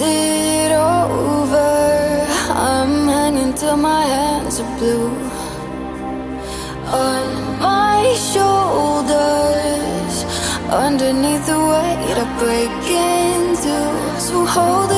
it over. I'm hanging till my hands are blue. On my shoulders, underneath the weight, I break into. So hold it.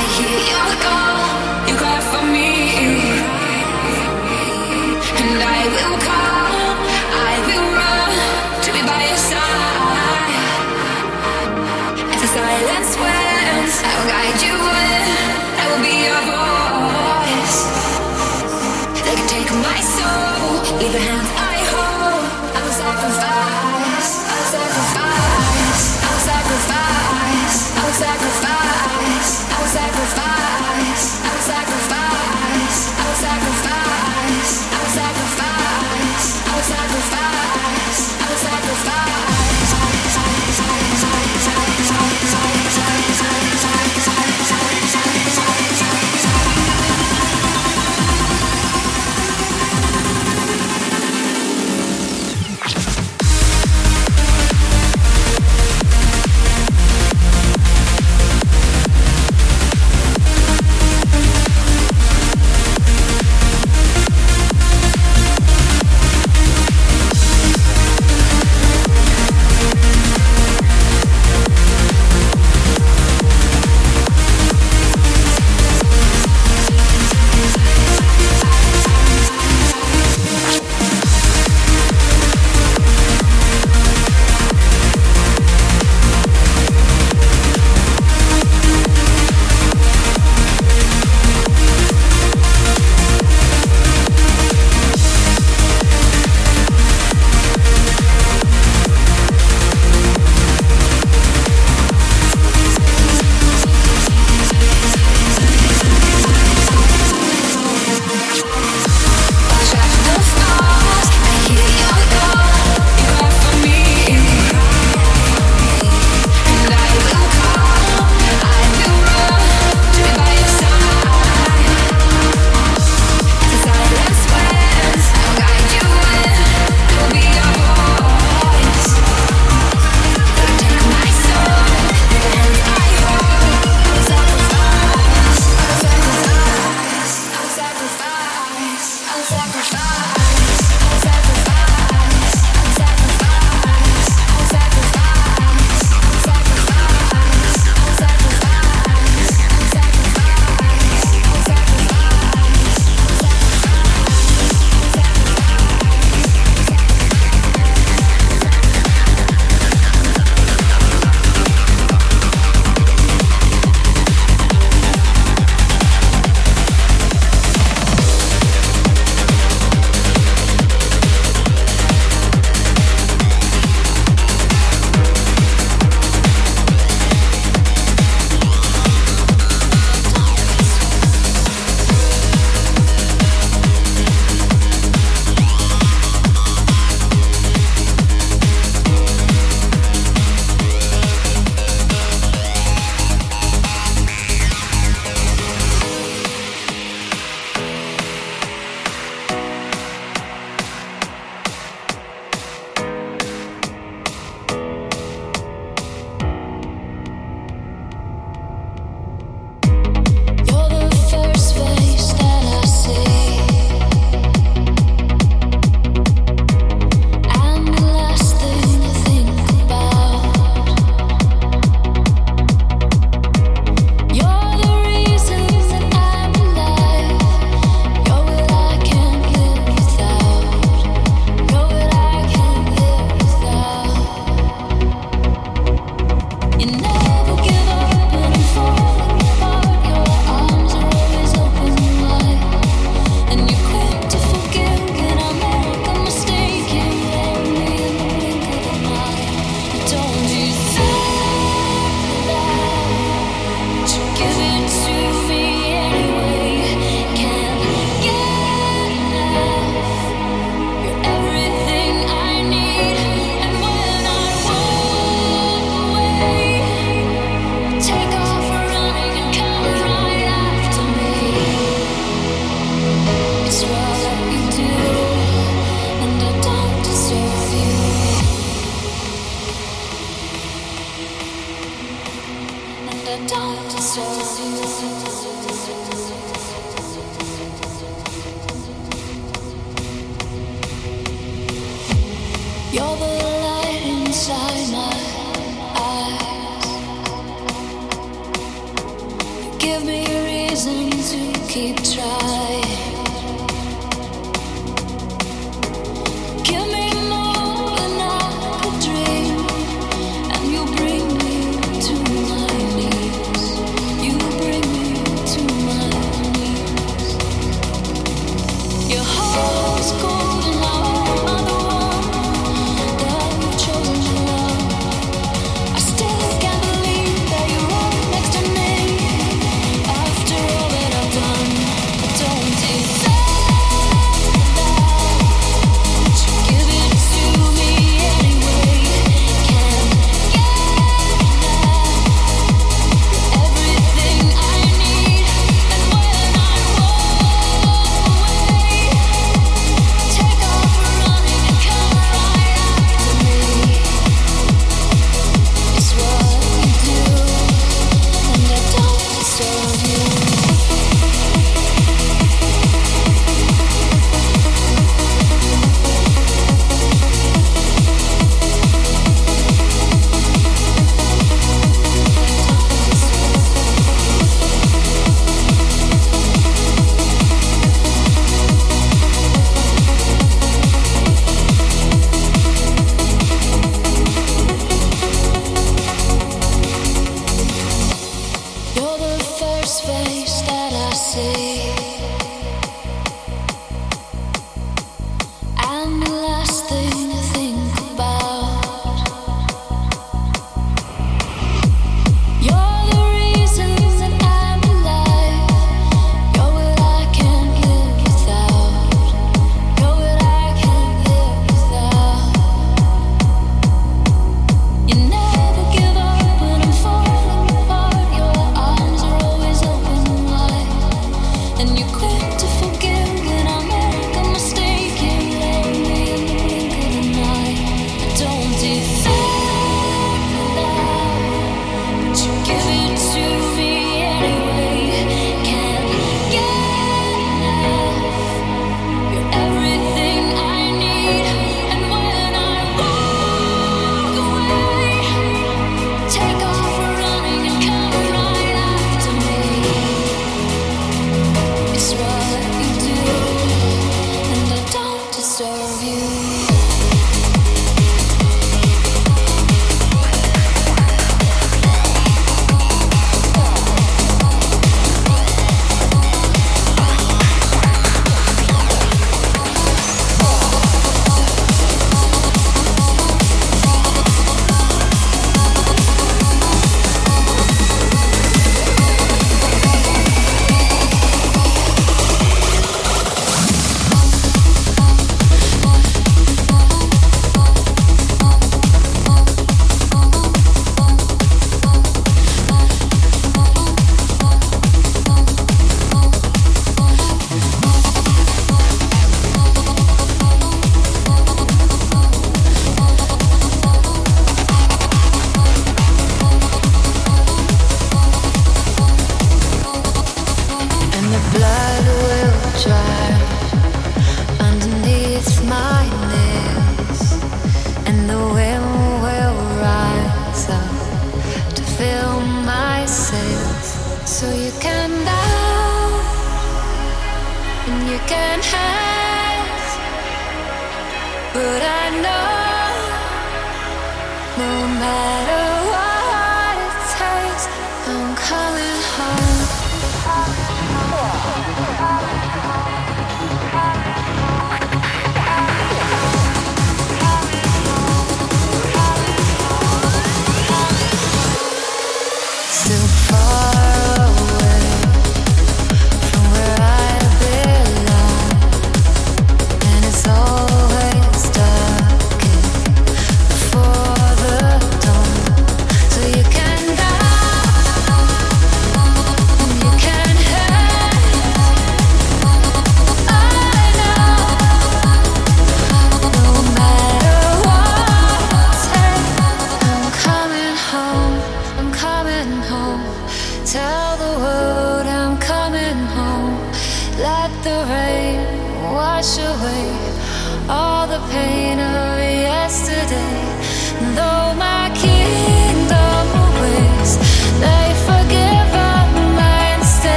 Yeah, we're going.